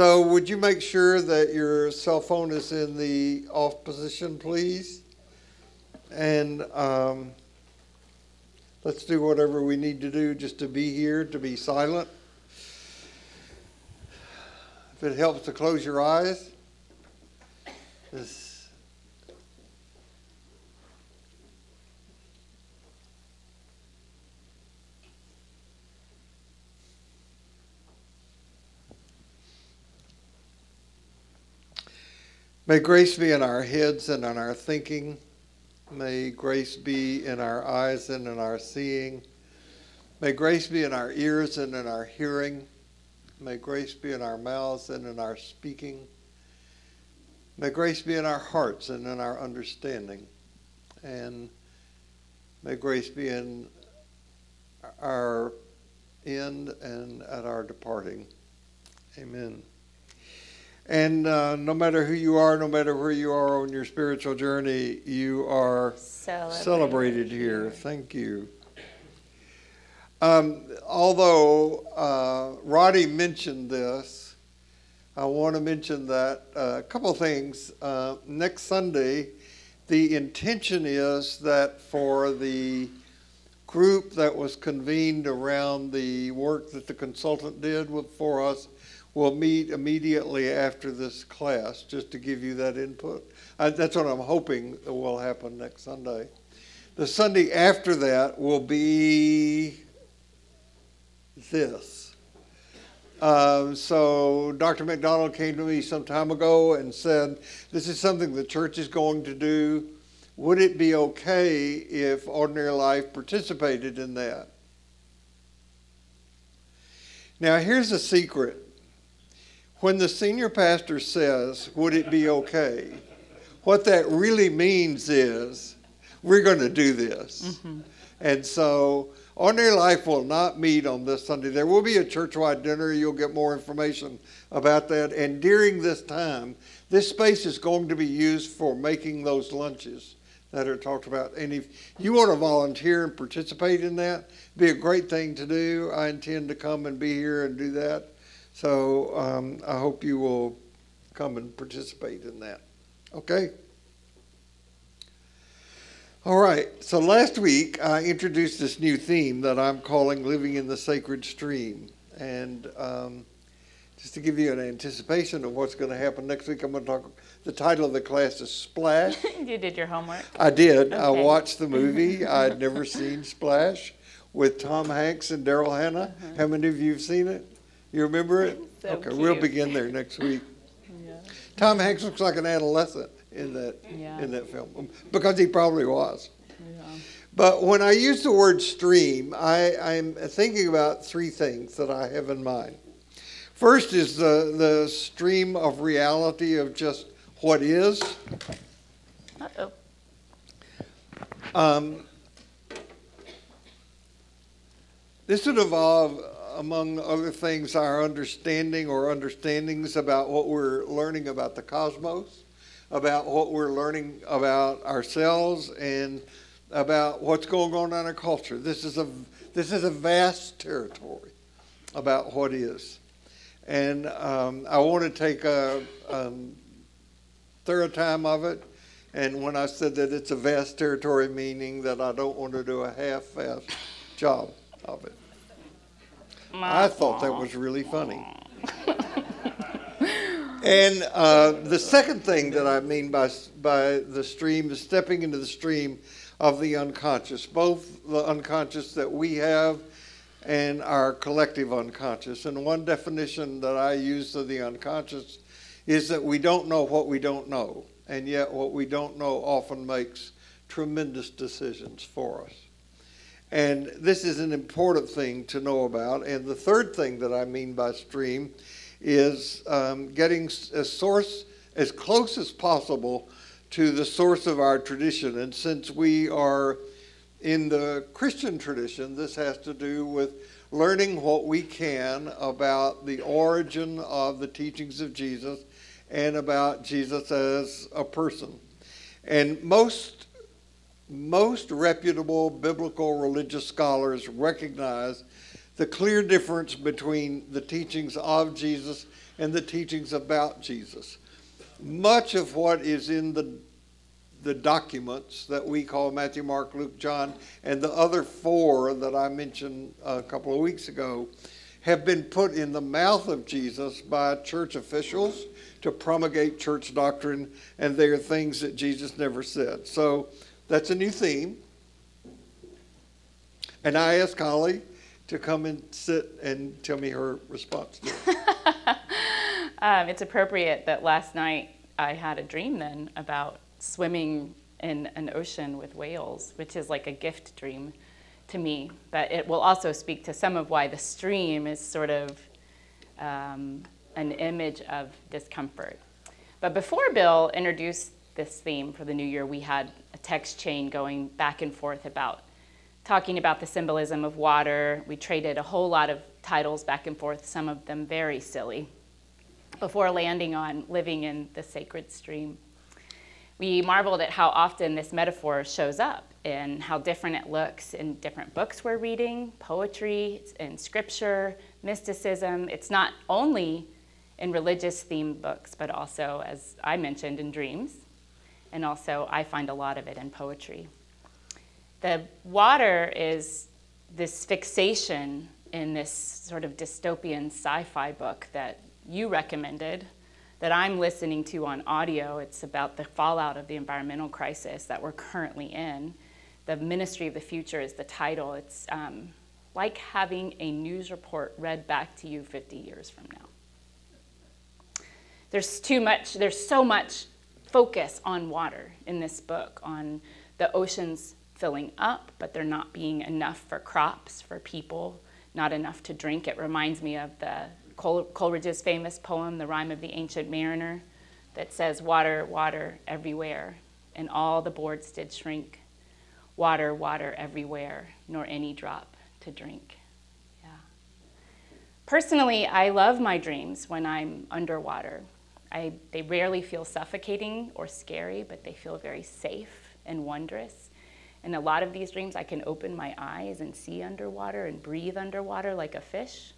So would you make sure that your cell phone is in the off position, please? And um, let's do whatever we need to do just to be here, to be silent. If it helps to close your eyes. May grace be in our heads and in our thinking. May grace be in our eyes and in our seeing. May grace be in our ears and in our hearing. May grace be in our mouths and in our speaking. May grace be in our hearts and in our understanding. And may grace be in our end and at our departing. Amen. And uh, no matter who you are, no matter where you are on your spiritual journey, you are Celebrated, celebrated here. Thank you. Um, although uh, Roddy mentioned this, I want to mention that uh, a couple of things. Uh, next Sunday, the intention is that for the group that was convened around the work that the consultant did with, for us, will meet immediately after this class, just to give you that input. I, that's what I'm hoping will happen next Sunday. The Sunday after that will be this. Uh, so Dr. McDonald came to me some time ago and said, This is something the church is going to do. Would it be okay if Ordinary Life participated in that? Now, here's a secret. When the senior pastor says, Would it be okay? What that really means is, We're going to do this. Mm-hmm. And so, Ordinary Life will not meet on this Sunday. There will be a church-wide dinner. You'll get more information about that. And during this time, this space is going to be used for making those lunches that are talked about. And if you want to volunteer and participate in that, be a great thing to do. I intend to come and be here and do that. So um, I hope you will come and participate in that. Okay? All right, so last week I introduced this new theme that I'm calling Living in the Sacred Stream. And um, just to give you an anticipation of what's going to happen next week, I'm going to talk. The title of the class is Splash. you did your homework. I did. Okay. I watched the movie. I'd never seen Splash with Tom Hanks and Daryl Hannah. Uh-huh. How many of you have seen it? You remember it? So okay, cute. we'll begin there next week. Yeah. Tom Hanks looks like an adolescent in that Yeah. in that film because he probably was. Yeah. But when I use the word stream, I, I'm thinking about three things that I have in mind. First is the, the stream of reality of just what is. Uh-oh. Um, this would involve, among other things, our understanding or understandings about what we're learning about the cosmos, about what we're learning about ourselves, and about what's going on in our culture. This is a this is a vast territory about what is, and um, I want to take a um, thorough time of it. And when I said that it's a vast territory, meaning that I don't want to do a half-assed job of it. I thought that was really funny. and uh, the second thing that I mean by, by the stream is stepping into the stream of the unconscious, both the unconscious that we have and our collective unconscious. And one definition that I use of the unconscious is that we don't know what we don't know, and yet what we don't know often makes tremendous decisions for us. And this is an important thing to know about. And the third thing that I mean by stream is um, getting a source as close as possible to the source of our tradition. And since we are in the Christian tradition, this has to do with learning what we can about the origin of the teachings of Jesus and about Jesus as a person. And most most reputable biblical religious scholars recognize the clear difference between the teachings of Jesus and the teachings about Jesus. Much of what is in the the documents that we call Matthew, Mark, Luke, John, and the other four that I mentioned a couple of weeks ago have been put in the mouth of Jesus by church officials to promulgate church doctrine, and they are things that Jesus never said. So that's a new theme. And I asked Holly to come and sit and tell me her response um, it's appropriate that last night I had a dream then about swimming in an ocean with whales, which is like a gift dream to me. But it will also speak to some of why the stream is sort of um, an image of discomfort. But before Bill introduced this theme for the new year, we had text chain going back and forth about talking about the symbolism of water. We traded a whole lot of titles back and forth, some of them very silly, before landing on living in the sacred stream we marveled at how often this metaphor shows up and how different it looks in different books we're reading, poetry, in scripture, mysticism. It's not only in religious themed books, but also, as I mentioned, in dreams. And also, I find a lot of it in poetry. The water is this fixation in this sort of dystopian sci fi book that you recommended that I'm listening to on audio. It's about the fallout of the environmental crisis that we're currently in. The Ministry of the Future is the title. It's um, like having a news report read back to you 50 years from now. There's too much, there's so much focus on water in this book, on the oceans filling up, but there not being enough for crops, for people, not enough to drink. It reminds me of the Coleridge's famous poem, The Rime of the Ancient Mariner, that says, Water, water everywhere, and all the boards did shrink. Water, water everywhere, nor any drop to drink. Yeah. Personally, I love my dreams when I'm underwater. I, they rarely feel suffocating or scary, but they feel very safe and wondrous. In a lot of these dreams, I can open my eyes and see underwater and breathe underwater like a fish.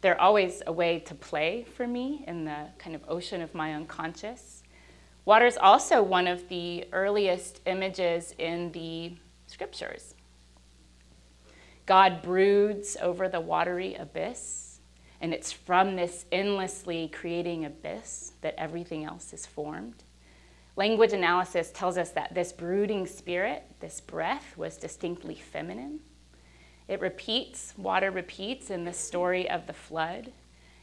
They're always a way to play for me in the kind of ocean of my unconscious. Water is also one of the earliest images in the scriptures. God broods over the watery abyss, and it's from this endlessly creating abyss that everything else is formed. Language analysis tells us that this brooding spirit, this breath, was distinctly feminine. It repeats, water repeats in the story of the flood.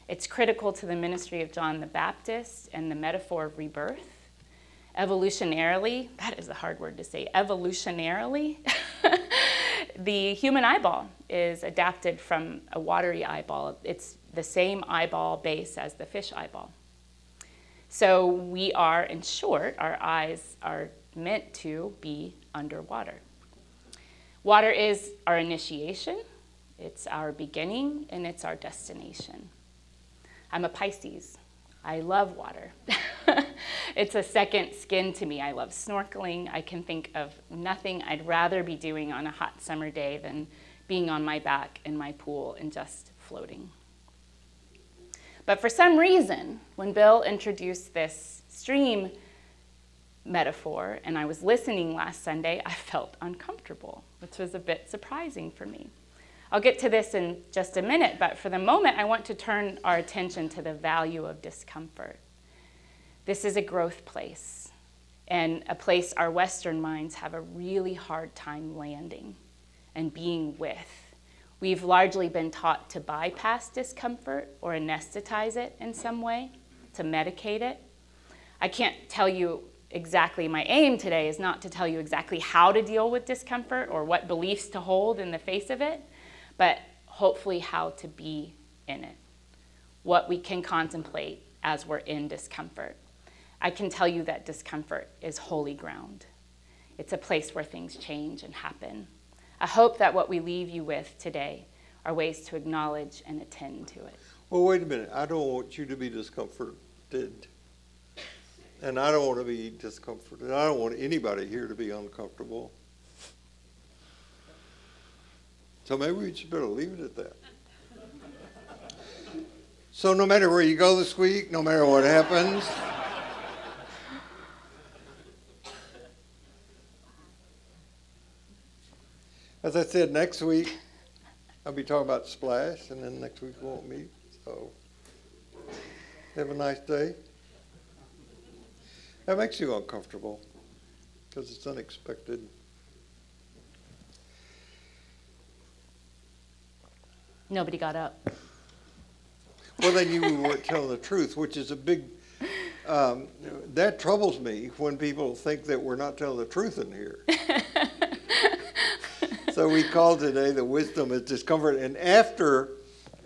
It's critical to the ministry of John the Baptist and the metaphor of rebirth. Evolutionarily, that is a hard word to say, evolutionarily, the human eyeball is adapted from a watery eyeball. It's the same eyeball base as the fish eyeball. So we are, in short, our eyes are meant to be underwater. Water is our initiation, it's our beginning, and it's our destination. I'm a Pisces. I love water. it's a second skin to me. I love snorkeling. I can think of nothing I'd rather be doing on a hot summer day than being on my back in my pool and just floating. But for some reason, when Bill introduced this stream metaphor and I was listening last Sunday, I felt uncomfortable, which was a bit surprising for me. I'll get to this in just a minute, but for the moment, I want to turn our attention to the value of discomfort. This is a growth place, and a place our Western minds have a really hard time landing and being with. We've largely been taught to bypass discomfort or anesthetize it in some way, to medicate it. I can't tell you exactly my aim today is not to tell you exactly how to deal with discomfort or what beliefs to hold in the face of it, but hopefully how to be in it, what we can contemplate as we're in discomfort. I can tell you that discomfort is holy ground. It's a place where things change and happen. I hope that what we leave you with today are ways to acknowledge and attend to it. Well, wait a minute. I don't want you to be discomforted. And I don't want to be discomforted. I don't want anybody here to be uncomfortable. So maybe we should better leave it at that. So no matter where you go this week, no matter what happens, as I said, next week I'll be talking about Splash, and then next week we won't meet. So have a nice day. That makes you uncomfortable because it's unexpected. Nobody got up. Well, they knew we weren't telling the truth, which is a big. Um, that troubles me when people think that we're not telling the truth in here. so we called today the wisdom is discomfort, and after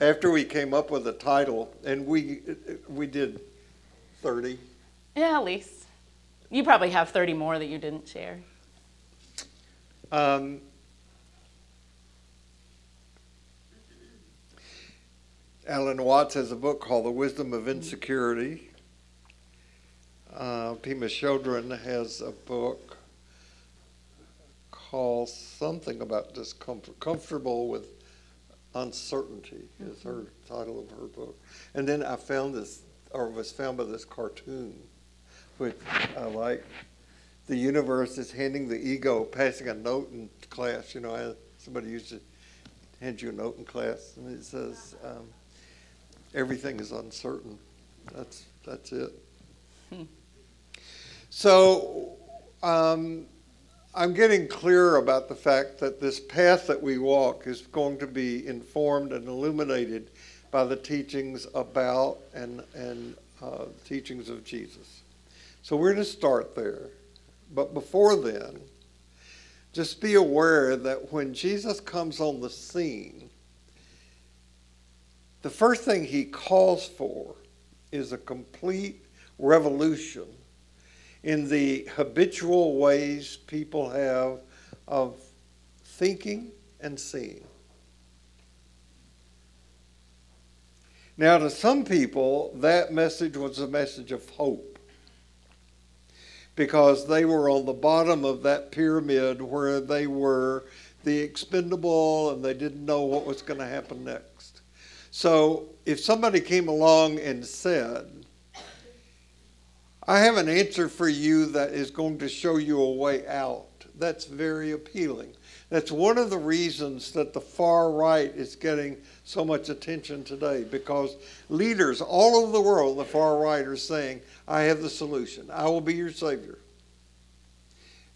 after we came up with the title, and we we did thirty. Yeah, at least. You probably have 30 more that you didn't share. Um, Alan Watts has a book called The Wisdom of Insecurity. Uh, Pema Chodron has a book called something about discomfort, comfortable with uncertainty is her title of her book. And then I found this, or was found by this cartoon, which I like. The universe is handing the ego, passing a note in class. You know, somebody used to hand you a note in class, and it says, um, everything is uncertain. That's that's it. Hmm. So um, I'm getting clear about the fact that this path that we walk is going to be informed and illuminated by the teachings about and and uh, teachings of Jesus. So we're going to start there. But before then, just be aware that when Jesus comes on the scene, the first thing he calls for is a complete revolution in the habitual ways people have of thinking and seeing. Now, to some people, that message was a message of hope because they were on the bottom of that pyramid where they were the expendable and they didn't know what was going to happen next. So if somebody came along and said, I have an answer for you that is going to show you a way out, that's very appealing. That's one of the reasons that the far right is getting so much attention today because leaders all over the world, the far right, are saying, I have the solution. I will be your Savior.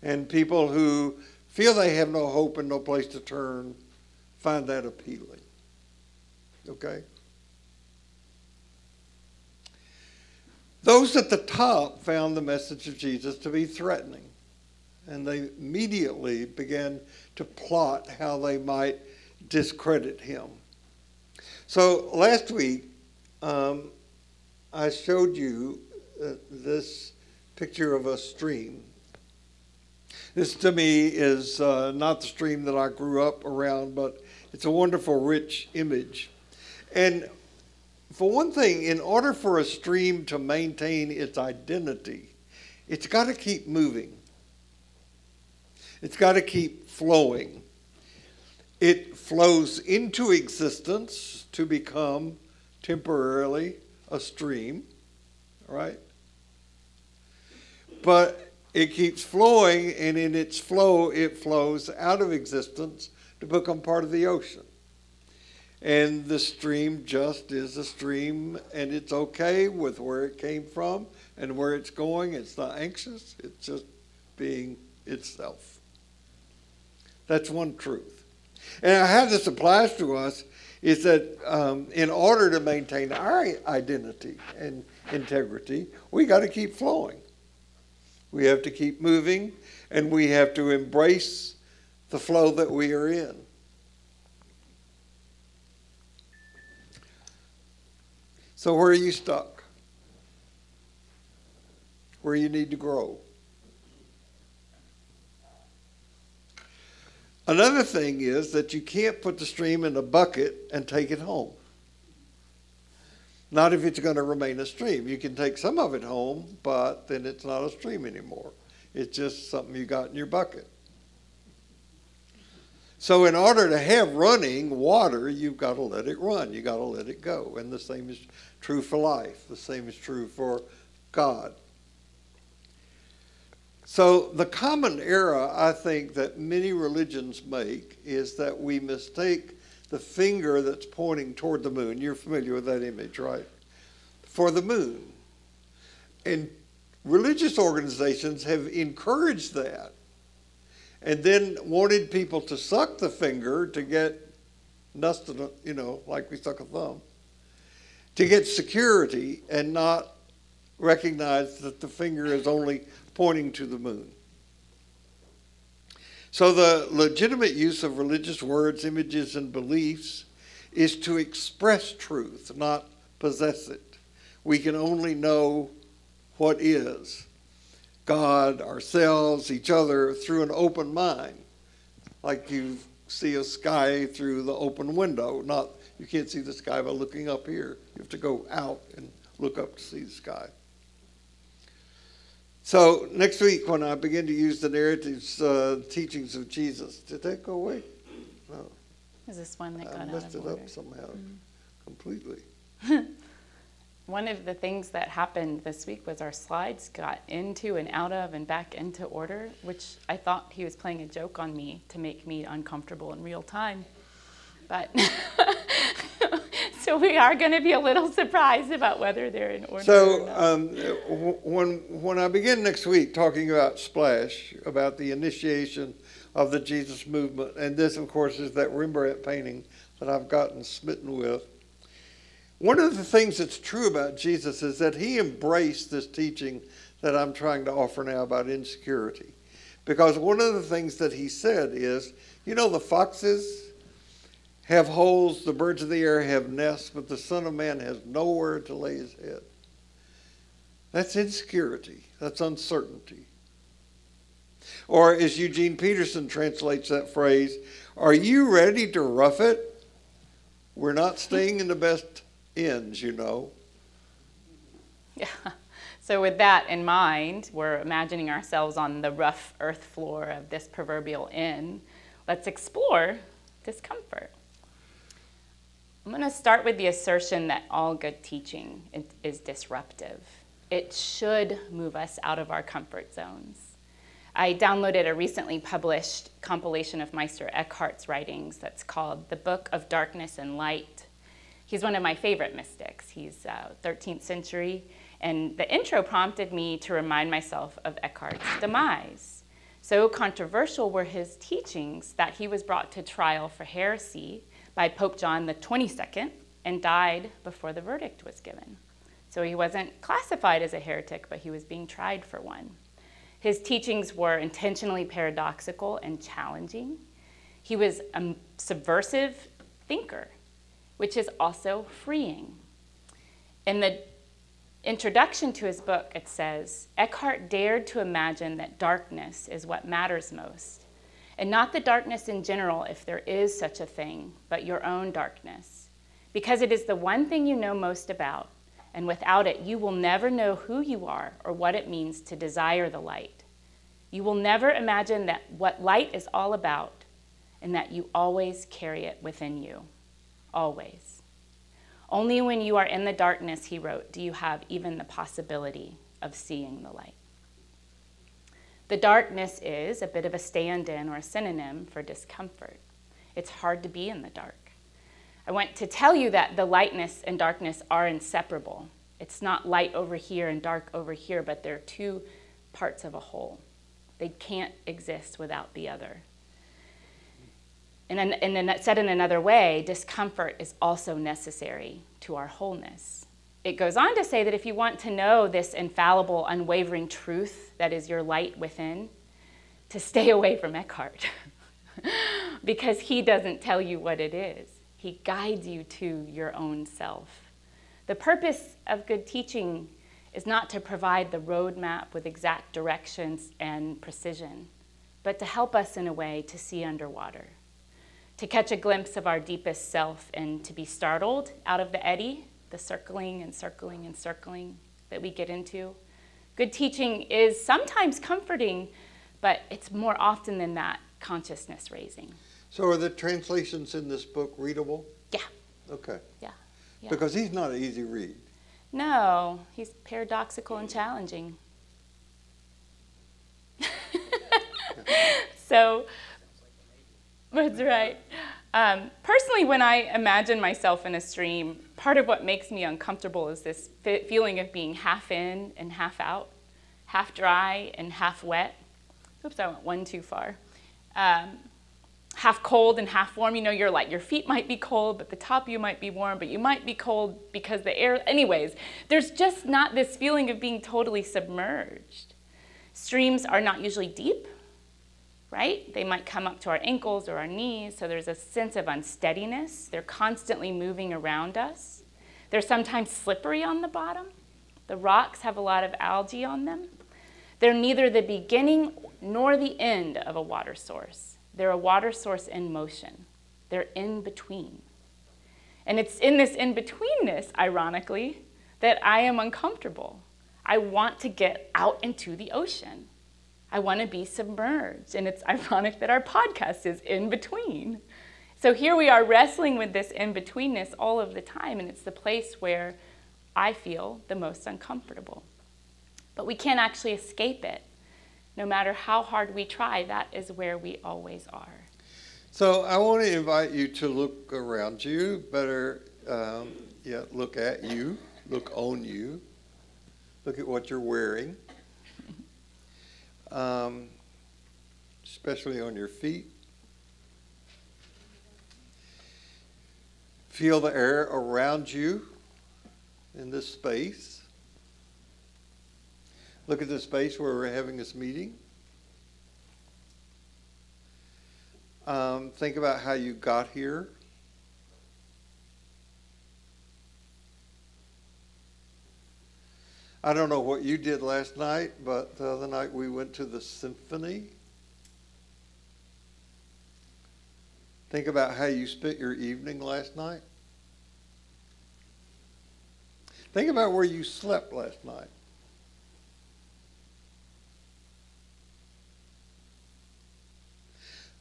And people who feel they have no hope and no place to turn find that appealing. Okay? Those at the top found the message of Jesus to be threatening. And they immediately began to plot how they might discredit him. So last week, um, I showed you uh, this picture of a stream. This to me is uh, not the stream that I grew up around, but it's a wonderful, rich image. And for one thing, in order for a stream to maintain its identity, it's got to keep moving. It's got to keep flowing. It flows into existence to become temporarily a stream, right? But it keeps flowing, and in its flow, it flows out of existence to become part of the ocean. And the stream just is a stream, and it's okay with where it came from and where it's going. It's not anxious, it's just being itself. That's one truth. And how this applies to us is that um, in order to maintain our identity and integrity, we got to keep flowing. We have to keep moving, and we have to embrace the flow that we are in. So, where are you stuck? Where you need to grow? Another thing is that you can't put the stream in a bucket and take it home. Not if it's going to remain a stream. You can take some of it home, but then it's not a stream anymore. It's just something you got in your bucket. So, in order to have running water, you've got to let it run. You've got to let it go. And the same is true for life. The same is true for God. So, the common error I think that many religions make is that we mistake the finger that's pointing toward the moon. You're familiar with that image, right? For the moon. And religious organizations have encouraged that and then wanted people to suck the finger to get nothing, you know, like we suck a thumb, to get security and not recognize that the finger is only pointing to the moon. So the legitimate use of religious words, images, and beliefs is to express truth, not possess it. We can only know what is. God, ourselves, each other through an open mind, like you see a sky through the open window. Not you can't see the sky by looking up here. You have to go out and look up to see the sky. So next week, when I begin to use the narratives, uh, teachings of Jesus, did that go away? No. Is this one that got I out messed of it order? up somehow, completely. One of the things that happened this week was our slides got into and out of and back into order, which I thought he was playing a joke on me to make me uncomfortable in real time. But so we are going to be a little surprised about whether they're in order. or So not. um, when when I begin next week talking about Splash, about the initiation of the Jesus movement, and this, of course, is that Rembrandt painting that I've gotten smitten with. One of the things that's true about Jesus is that he embraced this teaching that I'm trying to offer now about insecurity. Because one of the things that he said is, you know, the foxes have holes, the birds of the air have nests, but the Son of Man has nowhere to lay his head. That's insecurity, that's uncertainty. Or as Eugene Peterson translates that phrase, are you ready to rough it? We're not staying in the best inns, you know. Yeah. So, with that in mind, we're imagining ourselves on the rough earth floor of this proverbial inn. Let's explore discomfort. I'm going to start with the assertion that all good teaching is disruptive. It should move us out of our comfort zones. I downloaded a recently published compilation of Meister Eckhart's writings that's called The Book of Darkness and Light. He's one of my favorite mystics. He's uh, 13th century, and the intro prompted me to remind myself of Eckhart's demise. So controversial were his teachings that he was brought to trial for heresy by Pope John 22nd and died before the verdict was given. So he wasn't classified as a heretic, but he was being tried for one. His teachings were intentionally paradoxical and challenging. He was a subversive thinker, which is also freeing. In the introduction to his book, it says Eckhart dared to imagine that darkness is what matters most, and not the darkness in general, if there is such a thing, but your own darkness, because it is the one thing you know most about, and without it, you will never know who you are or what it means to desire the light. You will never imagine that what light is all about, and that you always carry it within you. Always. Only when you are in the darkness, he wrote, do you have even the possibility of seeing the light. The darkness is a bit of a stand in or a synonym for discomfort. It's hard to be in the dark. I want to tell you that the lightness and darkness are inseparable. It's not light over here and dark over here, but they're two parts of a whole. They can't exist without the other. And, and said in another way, discomfort is also necessary to our wholeness. It goes on to say that if you want to know this infallible, unwavering truth that is your light within, to stay away from Eckhart. because he doesn't tell you what it is, he guides you to your own self. The purpose of good teaching is not to provide the roadmap with exact directions and precision, but to help us in a way to see underwater, to catch a glimpse of our deepest self and to be startled out of the eddy, the circling and circling and circling that we get into. Good teaching is sometimes comforting, but it's more often than that consciousness raising. So are the translations in this book readable? Yeah. Okay. Yeah. Yeah. Because he's not an easy read. No, he's paradoxical and challenging. so, that's right. Um, personally, when I imagine myself in a stream, part of what makes me uncomfortable is this feeling of being half in and half out, half dry and half wet. Oops, I went one too far. Um, half cold and half warm. You know, you're like, your feet might be cold, but the top you might be warm, but you might be cold because the air. Anyways, there's just not this feeling of being totally submerged. Streams are not usually deep, right? They might come up to our ankles or our knees, so there's a sense of unsteadiness. They're constantly moving around us. They're sometimes slippery on the bottom. The rocks have a lot of algae on them. They're neither the beginning nor the end of a water source. They're a water source in motion. They're in between. And it's in this in betweenness, ironically, that I am uncomfortable. I want to get out into the ocean. I want to be submerged. And it's ironic that our podcast is in between. So here we are wrestling with this in betweenness all of the time, and it's the place where I feel the most uncomfortable. But we can't actually escape it. No matter how hard we try, that is where we always are. So I want to invite you to look around you, better um, yet, look at you, look on you, look at what you're wearing um, especially on your feet. Feel the air around you in this space. Look at the space where we're having this meeting. Um, think about how you got here. I don't know what you did last night, but the other night we went to the symphony. Think about how you spent your evening last night. Think about where you slept last night.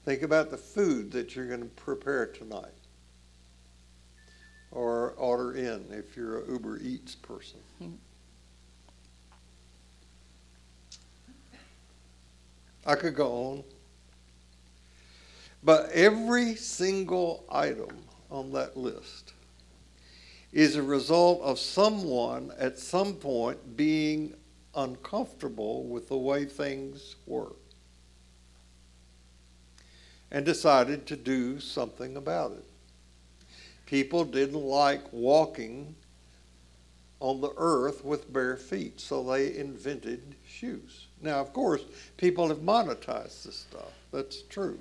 Think about the food that you're going to prepare tonight or order in if you're an Uber Eats person. Mm-hmm. I could go on. But every single item on that list is a result of someone at some point being uncomfortable with the way things were and decided to do something about it. People didn't like walking on the earth with bare feet, so they invented shoes. Now, of course, people have monetized this stuff. That's true.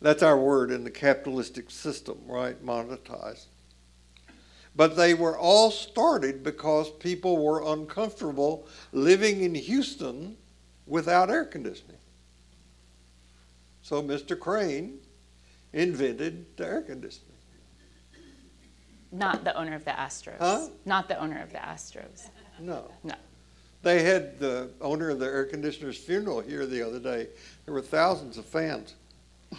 That's our word in the capitalistic system, right? Monetized. But they were all started because people were uncomfortable living in Houston without air conditioning. So Mr. Crane invented the air conditioning. Not the owner of the Astros. Huh? Not the owner of the Astros. No. No. They had the owner of the air conditioner's funeral here the other day. There were thousands of fans.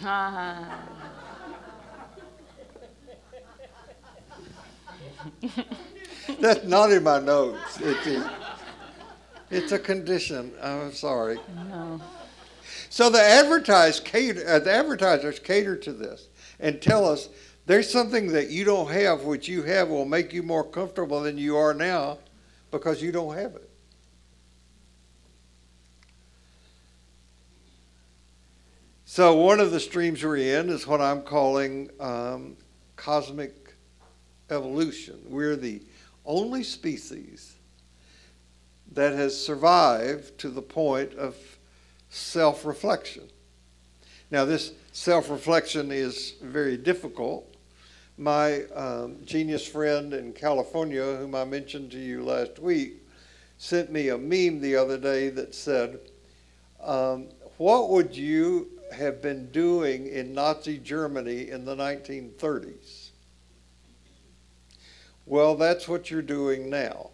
That's not in my notes. It's a, it's a condition. I'm sorry. No. So the advertise cater, uh, the advertisers cater to this and tell us there's something that you don't have, which you have will make you more comfortable than you are now because you don't have it. So, one of the streams we're in is what I'm calling um, cosmic evolution. We're the only species that has survived to the point of self reflection. Now, this self reflection is very difficult. My um, genius friend in California, whom I mentioned to you last week, sent me a meme the other day that said, um, What would you have been doing in Nazi Germany in the 1930s? Well, that's what you're doing now.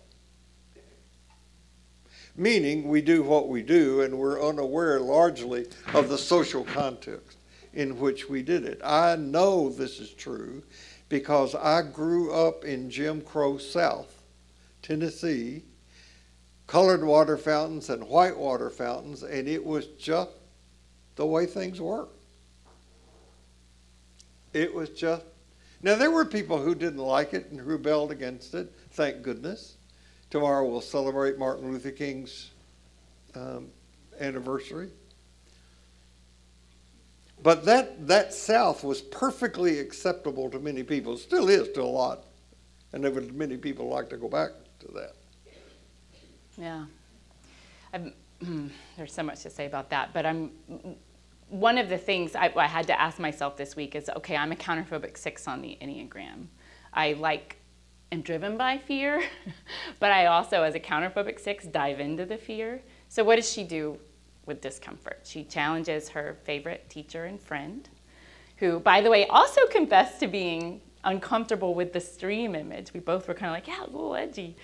meaning we do what we do and we're unaware largely of the social context in which we did it. I know this is true because I grew up in Jim Crow South, Tennessee, colored water fountains and white water fountains, and it was just the way things were. It was just. Now, there were people who didn't like it and rebelled against it, thank goodness. Tomorrow we'll celebrate Martin Luther King's um, anniversary. But that, that South was perfectly acceptable to many people. still is to a lot. And there were many people like to go back to that. Yeah. I'm, there's so much to say about that, but I'm one of the things I, I, had to ask myself this week is okay, I'm a counterphobic six on the Enneagram. I like am driven by fear, but I also, as a counterphobic six, dive into the fear. So, what does she do with discomfort? She challenges her favorite teacher and friend, who, by the way, also confessed to being uncomfortable with the stream image. We both were kind of like, yeah, a little edgy.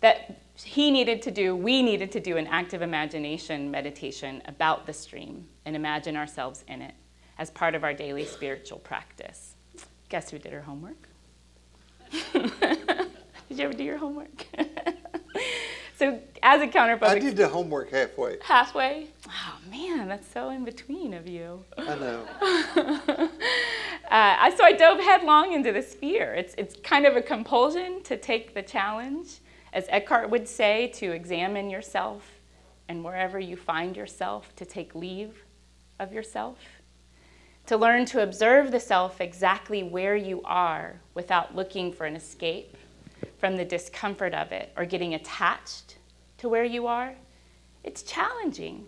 That he needed to do, we needed to do an active imagination meditation about the stream and imagine ourselves in it as part of our daily spiritual practice. Guess who did her homework? did you ever do your homework? so, as a counterphobic, I did the homework halfway. Halfway? Oh man, that's so in between of you. I know. uh, so I dove headlong into this fear. It's it's kind of a compulsion to take the challenge, as Eckhart would say, to examine yourself, and wherever you find yourself, to take leave of yourself to learn to observe the self exactly where you are without looking for an escape from the discomfort of it or getting attached to where you are, it's challenging.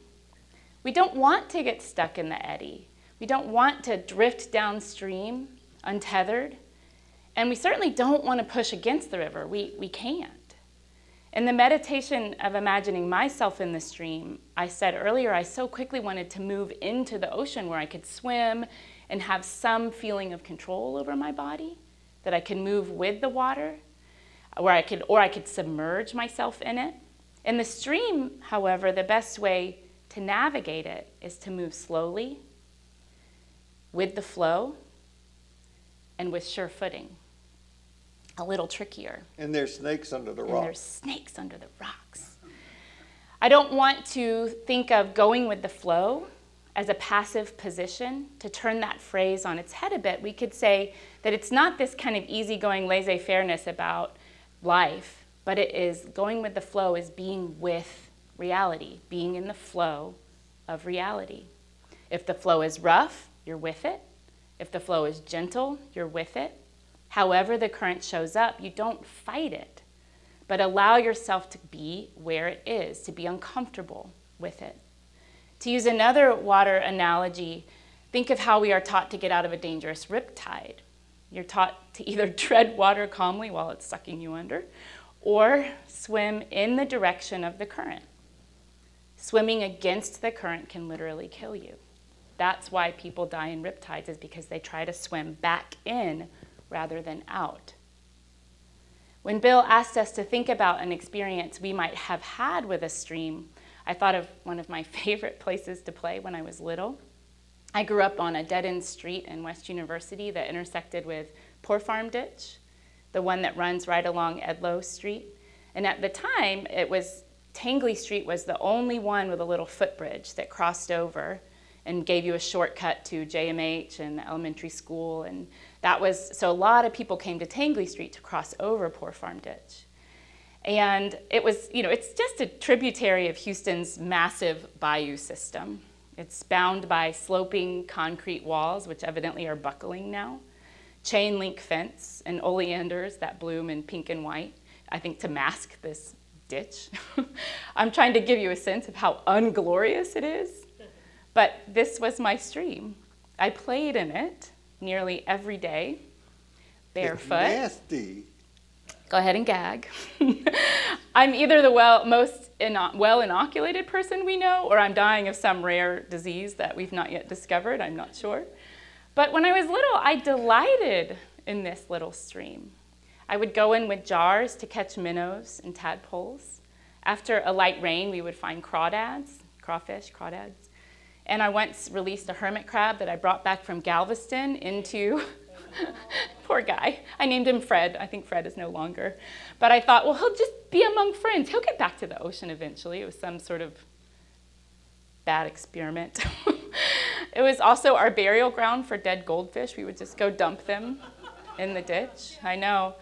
We don't want to get stuck in the eddy. We don't want to drift downstream untethered. And we certainly don't want to push against the river. We, we can't. In the meditation of imagining myself in the stream, I said earlier I so quickly wanted to move into the ocean where I could swim and have some feeling of control over my body, that I could move with the water, where I could or I could submerge myself in it. In the stream, however, the best way to navigate it is to move slowly with the flow and with sure footing a little trickier. And there's snakes under the rocks. And there's snakes under the rocks. I don't want to think of going with the flow as a passive position. To turn that phrase on its head a bit, we could say that it's not this kind of easygoing laissez fairness about life, but it is going with the flow is being with reality, being in the flow of reality. If the flow is rough, you're with it. If the flow is gentle, you're with it. However, the current shows up, you don't fight it, but allow yourself to be where it is, to be uncomfortable with it. To use another water analogy, think of how we are taught to get out of a dangerous riptide. You're taught to either tread water calmly while it's sucking you under, or swim in the direction of the current. Swimming against the current can literally kill you. That's why people die in riptides, is because they try to swim back in rather than out. When Bill asked us to think about an experience we might have had with a stream, I thought of one of my favorite places to play when I was little. I grew up on a dead end street in West University that intersected with Poor Farm Ditch, the one that runs right along Edloe Street. And at the time, it was Tangley Street was the only one with a little footbridge that crossed over and gave you a shortcut to JMH and the elementary school and that was, so a lot of people came to Tangley Street to cross over Poor Farm Ditch. And it was, you know, it's just a tributary of Houston's massive bayou system. It's bound by sloping concrete walls, which evidently are buckling now, chain link fence, and oleanders that bloom in pink and white, I think to mask this ditch. I'm trying to give you a sense of how unglorious it is. But this was my stream. I played in it nearly every day, barefoot. It's nasty. Go ahead and gag. I'm either the well, most ino- well inoculated person we know, or I'm dying of some rare disease that we've not yet discovered. I'm not sure. But when I was little, I delighted in this little stream. I would go in with jars to catch minnows and tadpoles. after a light rain, we would find crawdads, crawfish, crawdads. And I once released a hermit crab that I brought back from Galveston into, poor guy. I named him Fred. I think Fred is no longer. But I thought, well, he'll just be among friends. He'll get back to the ocean eventually. It was some sort of bad experiment. it was also our burial ground for dead goldfish. We would just go dump them in the ditch. I know.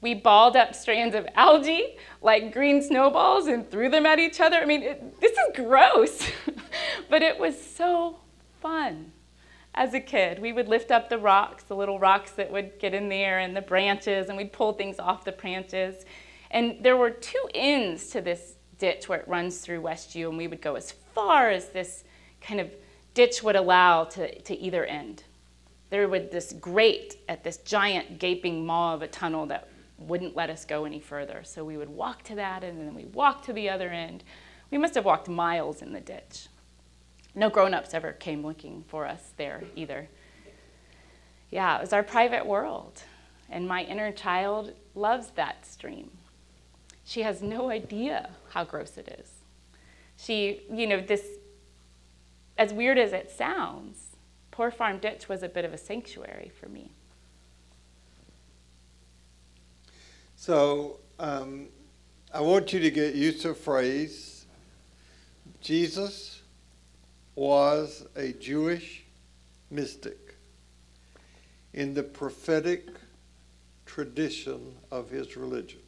We balled up strands of algae like green snowballs and threw them at each other. I mean, it, this is gross, but it was so fun as a kid. We would lift up the rocks, the little rocks that would get in there, and the branches, and we'd pull things off the branches. And there were two ends to this ditch where it runs through Westview, and we would go as far as this kind of ditch would allow to, to either end. There would this grate at this giant gaping maw of a tunnel that wouldn't let us go any further. So we would walk to that and then we walk to the other end. We must have walked miles in the ditch. No grown ups ever came looking for us there either. Yeah, it was our private world. And my inner child loves that stream. She has no idea how gross it is. She, you know, this, as weird as it sounds, Poor Farm Ditch was a bit of a sanctuary for me. So um, I want you to get used to a phrase Jesus was a Jewish mystic in the prophetic tradition of his religion.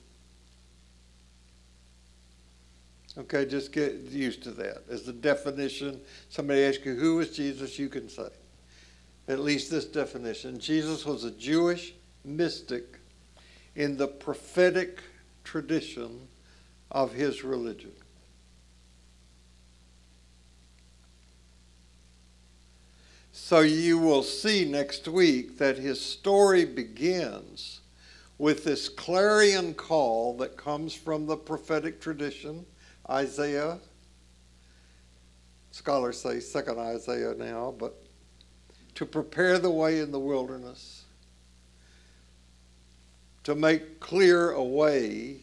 Okay, just get used to that. As the definition, somebody asks you, who was Jesus, you can say. At least this definition. Jesus was a Jewish mystic in the prophetic tradition of his religion. So you will see next week that his story begins with this clarion call that comes from the prophetic tradition, Isaiah. Scholars say second Isaiah now, but to prepare the way in the wilderness to make clear a way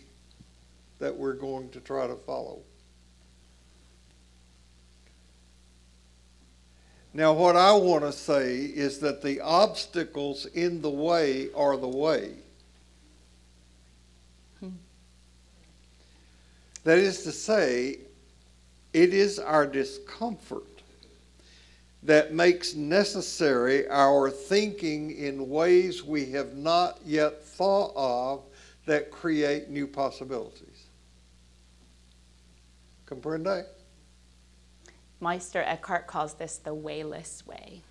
that we're going to try to follow. Now, what I want to say is that the obstacles in the way are the way. Hmm. That is to say, it is our discomfort that makes necessary our thinking in ways we have not yet thought of that create new possibilities. Comprende? Meister Eckhart calls this the wayless way.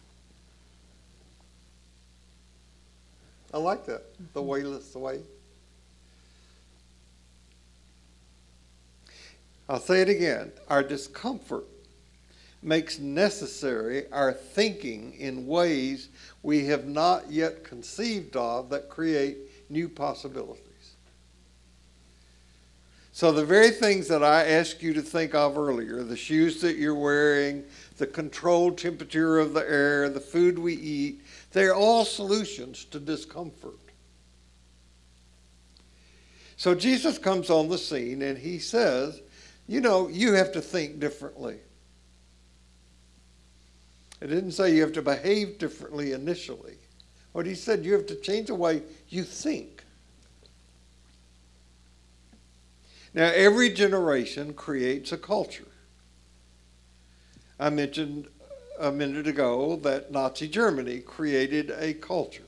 I like that, the mm-hmm. wayless way. I'll say it again. Our discomfort makes necessary our thinking in ways we have not yet conceived of that create new possibilities. So, the very things that I asked you to think of earlier the shoes that you're wearing, the controlled temperature of the air, the food we eat they're all solutions to discomfort. So, Jesus comes on the scene and he says, You know, you have to think differently. It didn't say you have to behave differently initially. What he said, you have to change the way you think. Now, every generation creates a culture. I mentioned a minute ago that Nazi Germany created a culture.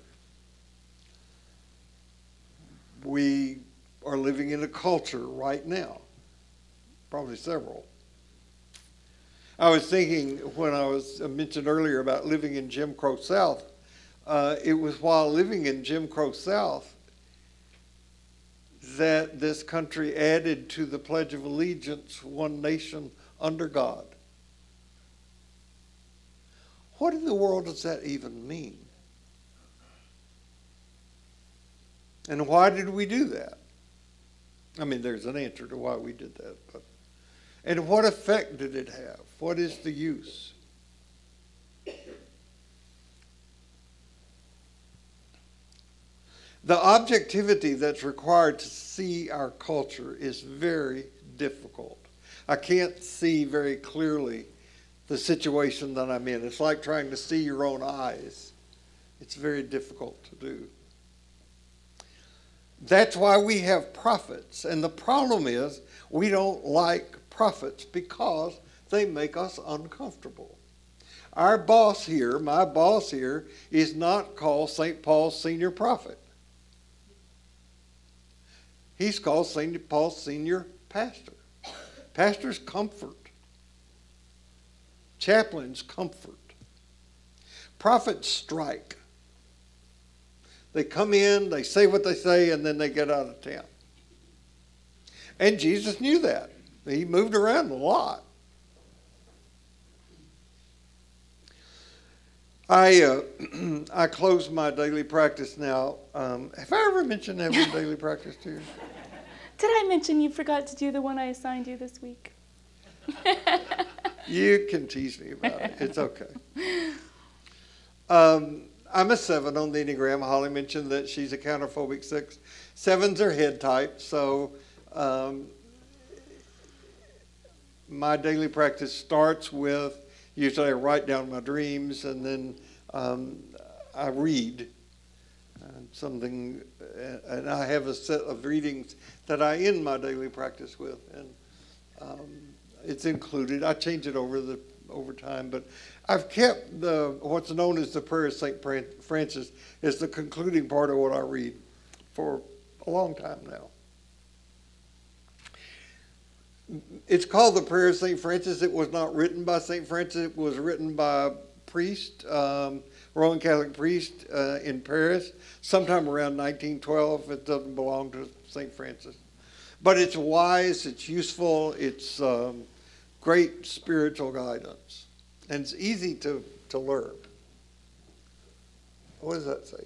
We are living in a culture right now, probably several. I was thinking when I was uh, mentioned earlier about living in Jim Crow South, uh, it was while living in Jim Crow South that this country added to the Pledge of Allegiance one nation under God. What in the world does that even mean? And why did we do that? I mean, there's an answer to why we did that, but and what effect did it have? What is the use? The objectivity that's required to see our culture is very difficult. I can't see very clearly the situation that I'm in. It's like trying to see your own eyes. It's very difficult to do. That's why we have prophets. And the problem is we don't like prophets because they make us uncomfortable. Our boss here, my boss here, is not called St. Paul's senior prophet. He's called St. Paul's senior pastor. Pastor's comfort. Chaplain's comfort. Prophets strike. They come in, they say what they say, and then they get out of town. And Jesus knew that. He moved around a lot. I uh, I close my daily practice now. Um, have I ever mentioned having daily practice to you? Did I mention you forgot to do the one I assigned you this week? you can tease me about it. It's okay. Um, I'm a seven on the Enneagram. Holly mentioned that she's a counterphobic six. Sevens are head type, so um, my daily practice starts with usually I write down my dreams and then um, I read uh, something, uh, and I have a set of readings that I end my daily practice with, and um, it's included. I change it over the over time, but I've kept the what's known as the prayer of Saint Francis is the concluding part of what I read for a long time now. It's called the Prayer of St. Francis. It was not written by St. Francis, it was written by a priest, um, Roman Catholic priest uh, in Paris, sometime around 1912. It doesn't belong to St. Francis. But it's wise, it's useful, it's um, great spiritual guidance, and it's easy to, to learn. What does that say?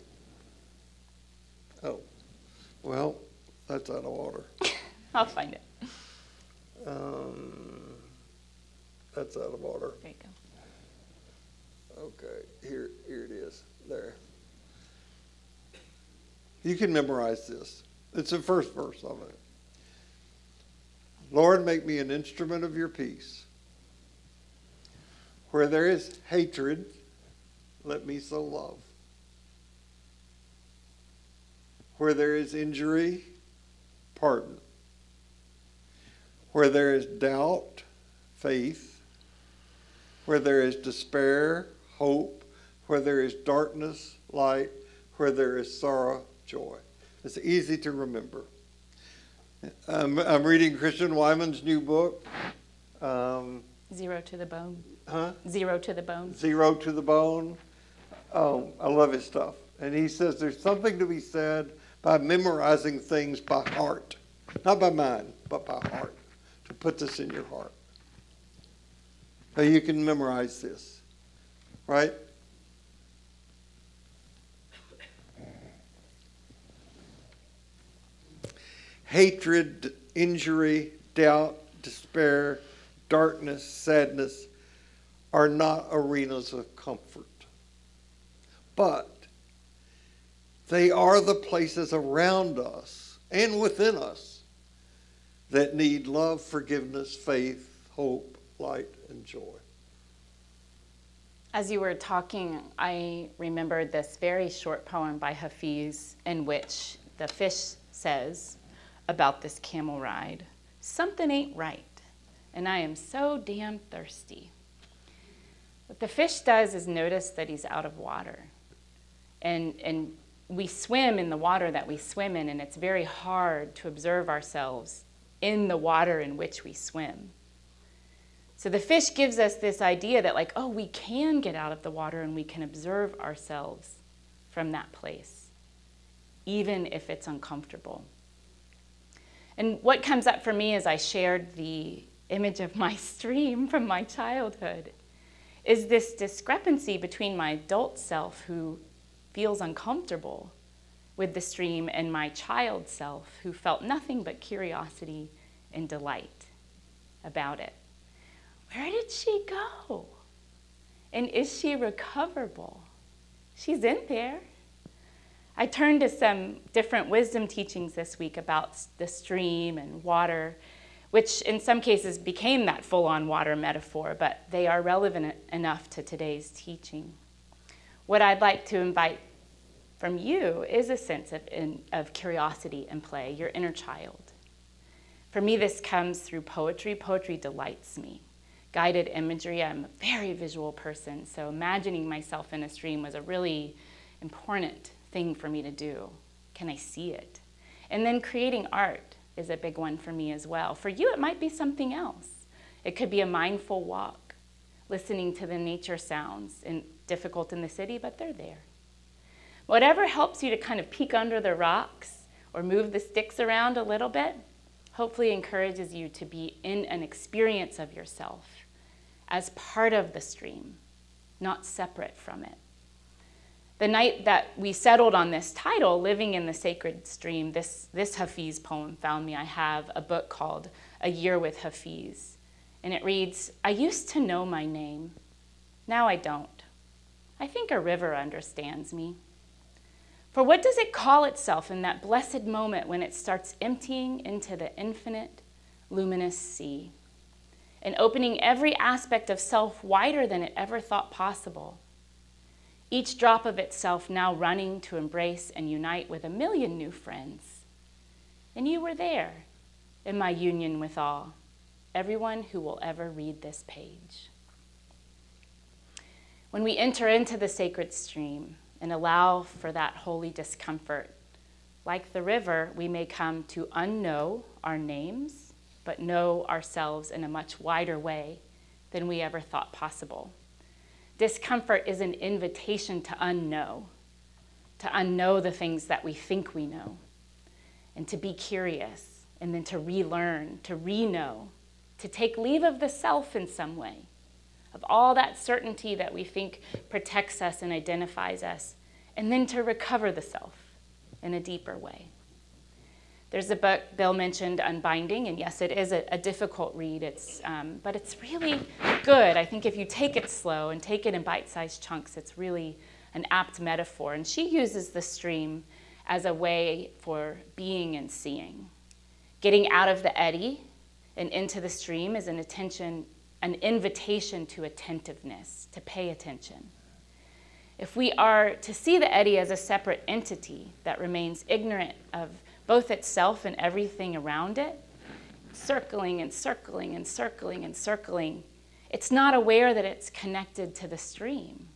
Oh, well, that's out of order. I'll find it. Um, that's out of order. There you go. Okay, here, here it is. There. You can memorize this. It's the first verse of it. Lord, make me an instrument of your peace. Where there is hatred, let me sow love. Where there is injury, pardon. Where there is doubt, faith. Where there is despair, hope. Where there is darkness, light. Where there is sorrow, joy. It's easy to remember. I'm, I'm reading Christian Wiman's new book. Um, Zero to the bone. Huh? Zero to the bone. Zero to the bone. Oh, I love his stuff. And he says there's something to be said by memorizing things by heart. Not by mind, but by heart put this in your heart. So you can memorize this, right? Hatred, injury, doubt, despair, darkness, sadness are not arenas of comfort. But they are the places around us and within us that need love, forgiveness, faith, hope, light, and joy. As you were talking, I remembered this very short poem by Hafiz in which the fish says about this camel ride something ain't right, and I am so damn thirsty. What the fish does is notice that he's out of water. And, and we swim in the water that we swim in, and it's very hard to observe ourselves in the water in which we swim. So the fish gives us this idea that, like, oh, we can get out of the water and we can observe ourselves from that place, even if it's uncomfortable. And what comes up for me as I shared the image of my stream from my childhood is this discrepancy between my adult self who feels uncomfortable with the stream and my child self who felt nothing but curiosity and delight about it. Where did she go? And is she recoverable? She's in there. I turned to some different wisdom teachings this week about the stream and water, which in some cases became that full on water metaphor, but they are relevant enough to today's teaching. What I'd like to invite from you is a sense of, in, of curiosity and play, your inner child. For me, this comes through poetry. Poetry delights me. Guided imagery, I'm a very visual person, so imagining myself in a stream was a really important thing for me to do. Can I see it? And then creating art is a big one for me as well. For you, it might be something else. It could be a mindful walk, listening to the nature sounds, and difficult in the city, but they're there. Whatever helps you to kind of peek under the rocks or move the sticks around a little bit, hopefully encourages you to be in an experience of yourself as part of the stream, not separate from it. The night that we settled on this title, Living in the Sacred Stream, this, this Hafiz poem found me. I have a book called A Year with Hafiz. And it reads I used to know my name. Now I don't. I think a river understands me. For what does it call itself in that blessed moment when it starts emptying into the infinite, luminous sea and opening every aspect of self wider than it ever thought possible? each drop of itself now running to embrace and unite with a million new friends. And you were there in my union with all, everyone who will ever read this page. When we enter into the sacred stream and allow for that holy discomfort, like the river, we may come to unknow our names, but know ourselves in a much wider way than we ever thought possible. Discomfort is an invitation to unknow, to unknow the things that we think we know, and to be curious, and then to relearn, to re know, to take leave of the self in some way, of all that certainty that we think protects us and identifies us, and then to recover the self in a deeper way. There's a book Bill mentioned, Unbinding, and yes, it is a, a difficult read. It's, um, but it's really good. I think if you take it slow and take it in bite-sized chunks, it's really an apt metaphor. And she uses the stream as a way for being and seeing. Getting out of the eddy and into the stream is an attention, an invitation to attentiveness, to pay attention. If we are to see the eddy as a separate entity that remains ignorant of both itself and everything around it, circling and circling and circling and circling. It's not aware that it's connected to the stream.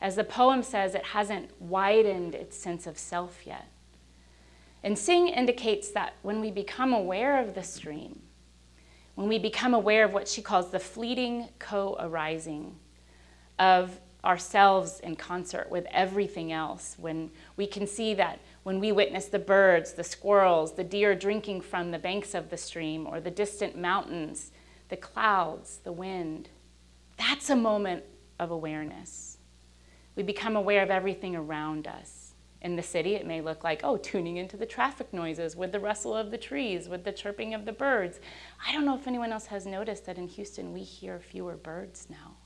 As the poem says, it hasn't widened its sense of self yet. And Singh indicates that when we become aware of the stream, when we become aware of what she calls the fleeting co arising of ourselves in concert with everything else, when we can see that when we witness the birds, the squirrels, the deer drinking from the banks of the stream, or the distant mountains, the clouds, the wind. That's a moment of awareness. We become aware of everything around us. In the city, it may look like, oh, tuning into the traffic noises with the rustle of the trees, with the chirping of the birds. I don't know if anyone else has noticed that in Houston we hear fewer birds now.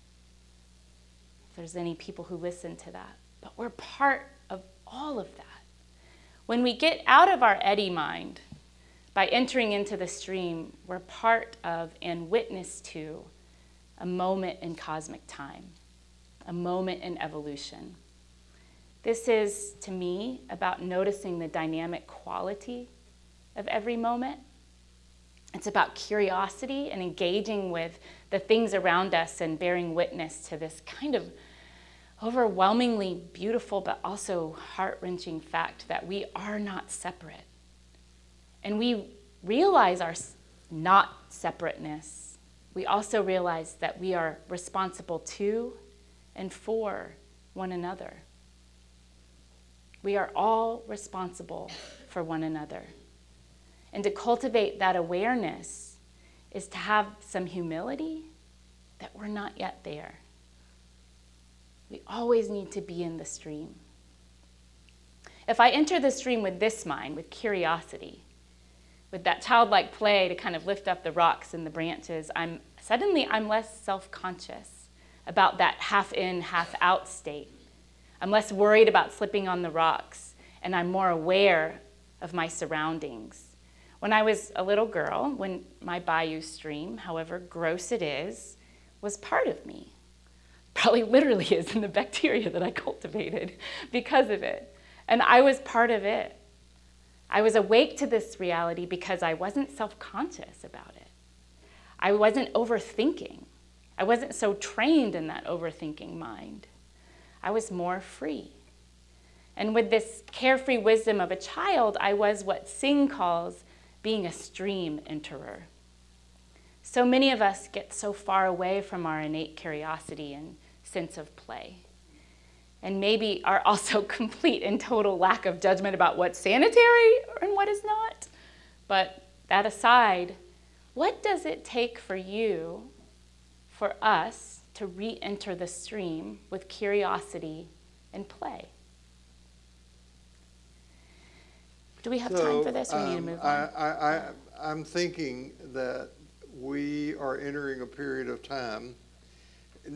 If there's any people who listen to that. But we're part of all of that. When we get out of our eddy mind by entering into the stream, we're part of and witness to a moment in cosmic time, a moment in evolution. This is, to me, about noticing the dynamic quality of every moment. It's about curiosity and engaging with the things around us and bearing witness to this kind of overwhelmingly beautiful but also heart wrenching fact that we are not separate. And we realize our not separateness. We also realize that we are responsible to and for one another. We are all responsible for one another. And to cultivate that awareness is to have some humility that we're not yet there. We always need to be in the stream. If I enter the stream with this mind, with curiosity, with that childlike play to kind of lift up the rocks and the branches, I'm suddenly I'm less self-conscious about that half in, half out state. I'm less worried about slipping on the rocks, and I'm more aware of my surroundings. When I was a little girl, when my bayou stream, however gross it is, was part of me. Probably literally is in the bacteria that I cultivated because of it. And I was part of it. I was awake to this reality because I wasn't self conscious about it. I wasn't overthinking. I wasn't so trained in that overthinking mind. I was more free. And with this carefree wisdom of a child, I was what Singh calls being a stream enterer. So many of us get so far away from our innate curiosity and sense of play. And maybe our also complete and total lack of judgment about what's sanitary and what is not. But that aside, what does it take for you, for us, to re enter the stream with curiosity and play? Do we have So, time for this or we need to um, move I, on? I, I, I'm thinking that we are entering a period of time.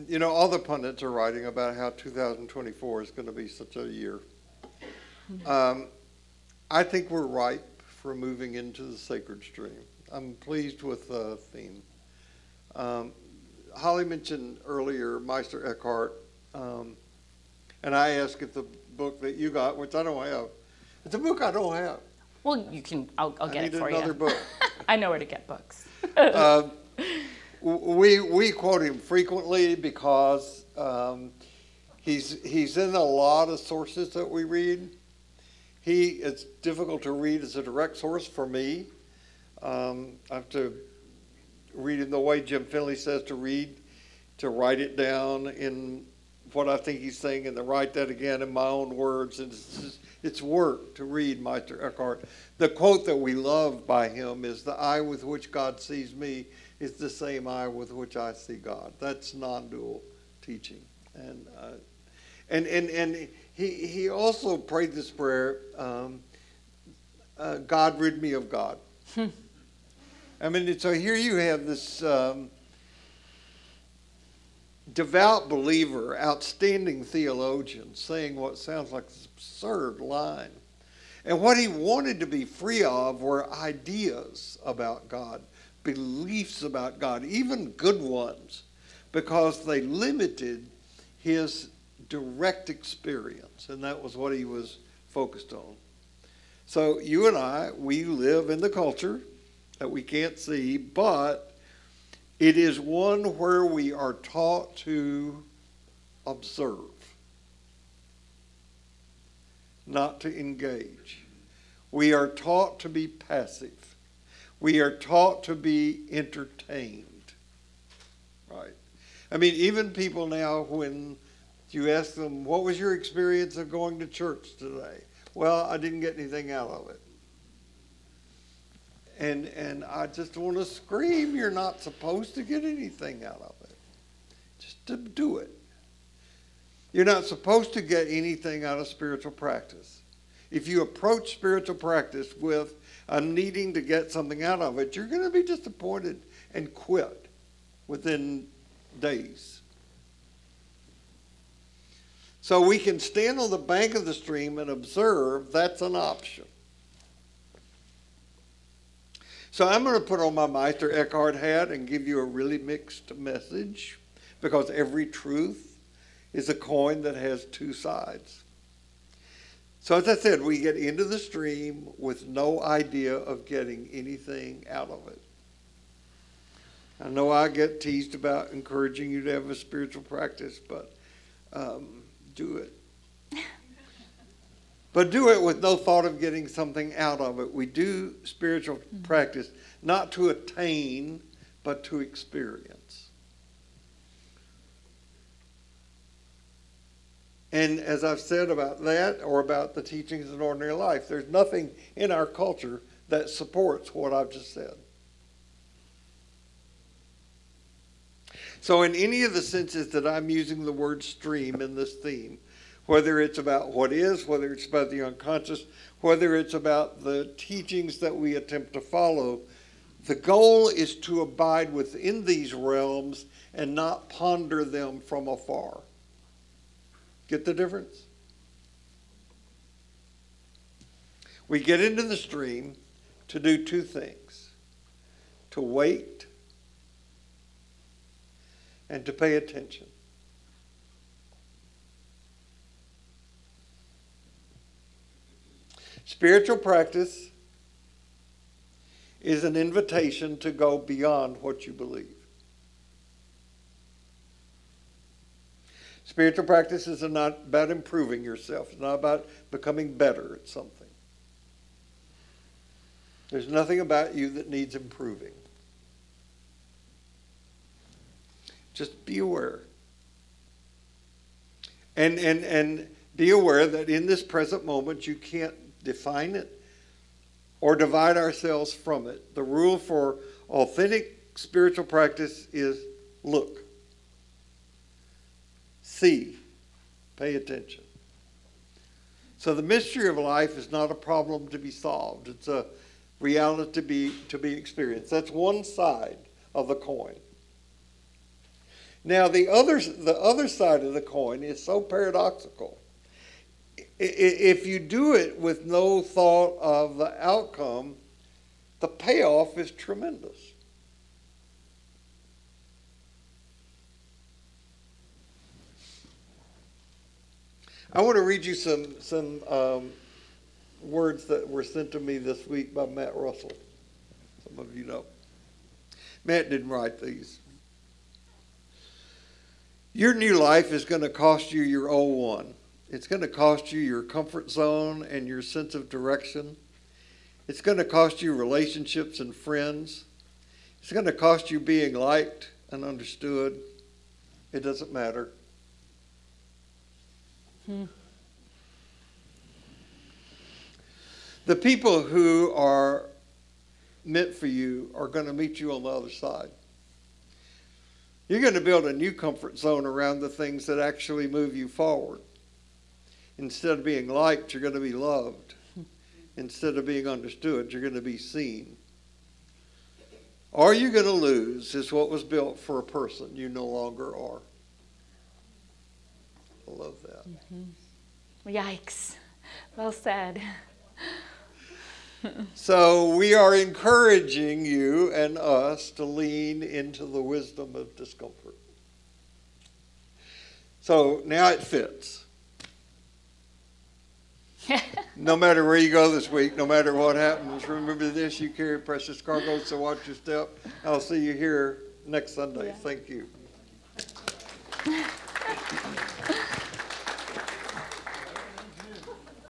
You know, all the pundits are writing about how 2024 is going to be such a year. Hmm. Um, I think we're ripe for moving into the sacred stream. I'm pleased with the theme. Um, Holly mentioned earlier Meister Eckhart, um, and I asked if the book that you got, which I don't have, it's a book I don't have. Well, you can, I'll, I'll get it for another you. book. I know where to get books. Um, we we quote him frequently because um, he's he's in a lot of sources that we read. He it's difficult to read as a direct source for me. Um, I have to read him the way Jim Finley says to read, to write it down in what I think he's saying, and to write that again in my own words. And it's just, it's work to read Meister Eckhart. The quote that we love by him is, "The eye with which God sees me is the same eye with which I see God." That's non-dual teaching, and uh, and and and he he also prayed this prayer. Um, uh, God rid me of God. I mean, so here you have this um, devout believer, outstanding theologian, saying what sounds like this absurd line. And what he wanted to be free of were ideas about God, beliefs about God, even good ones, because they limited his direct experience. And that was what he was focused on. So you and I, we live in the culture that we can't see, but it is one where we are taught to observe, not to engage. We are taught to be passive. We are taught to be entertained. Right? I mean, even people now, when you ask them, What was your experience of going to church today? Well, I didn't get anything out of it. And, and I just want to scream, you're not supposed to get anything out of it. Just to do it. You're not supposed to get anything out of spiritual practice. If you approach spiritual practice with a needing to get something out of it, you're going to be disappointed and quit within days. So we can stand on the bank of the stream and observe, that's an option. So I'm going to put on my Meister Eckhart hat and give you a really mixed message because every truth is a coin that has two sides. So, as I said, we get into the stream with no idea of getting anything out of it. I know I get teased about encouraging you to have a spiritual practice, but um, do it. But do it with no thought of getting something out of it. We do spiritual mm-hmm. practice not to attain, but to experience. And as I've said about that or about the teachings in ordinary life, there's nothing in our culture that supports what I've just said. So, in any of the senses that I'm using the word stream in this theme, whether it's about what is, whether it's about the unconscious, whether it's about the teachings that we attempt to follow, the goal is to abide within these realms and not ponder them from afar. Get the difference? We get into the stream, to do two things to wait and to pay attention. Spiritual practice is an invitation to go beyond what you believe. Spiritual practice is not about improving yourself. It's not about becoming better at something. There's nothing about you that needs improving. Just be aware. And, and, and be aware that in this present moment you can't define it or divide ourselves from it. The rule for authentic spiritual practice is look, see, pay attention. So the mystery of life is not a problem to be solved. It's a reality to be, to be experienced. That's one side of the coin. Now the other, the other side of the coin is so paradoxical. If you do it with no thought of the outcome, the payoff is tremendous. I want to read you some some um, words that were sent to me this week by Matt Russell. Some of you know. Matt didn't write these. Your new life is going to cost you your old one. It's going to cost you your comfort zone and your sense of direction. It's going to cost you relationships and friends. It's going to cost you being liked and understood. It doesn't matter. Hmm. The people who are meant for you are going to meet you on the other side. You're going to build a new comfort zone around the things that actually move you forward. Instead of being liked, you're going to be loved. Instead of being understood, you're going to be seen. Are you going to lose is what was built for a person you no longer are. I love that. Mm-hmm. Yikes. Well said. so we are encouraging you and us to lean into the wisdom of discomfort. So now it fits. no matter where you go this week, no matter what happens, remember this you carry precious cargo, so watch your step. I'll see you here next Sunday. Yeah. Thank you.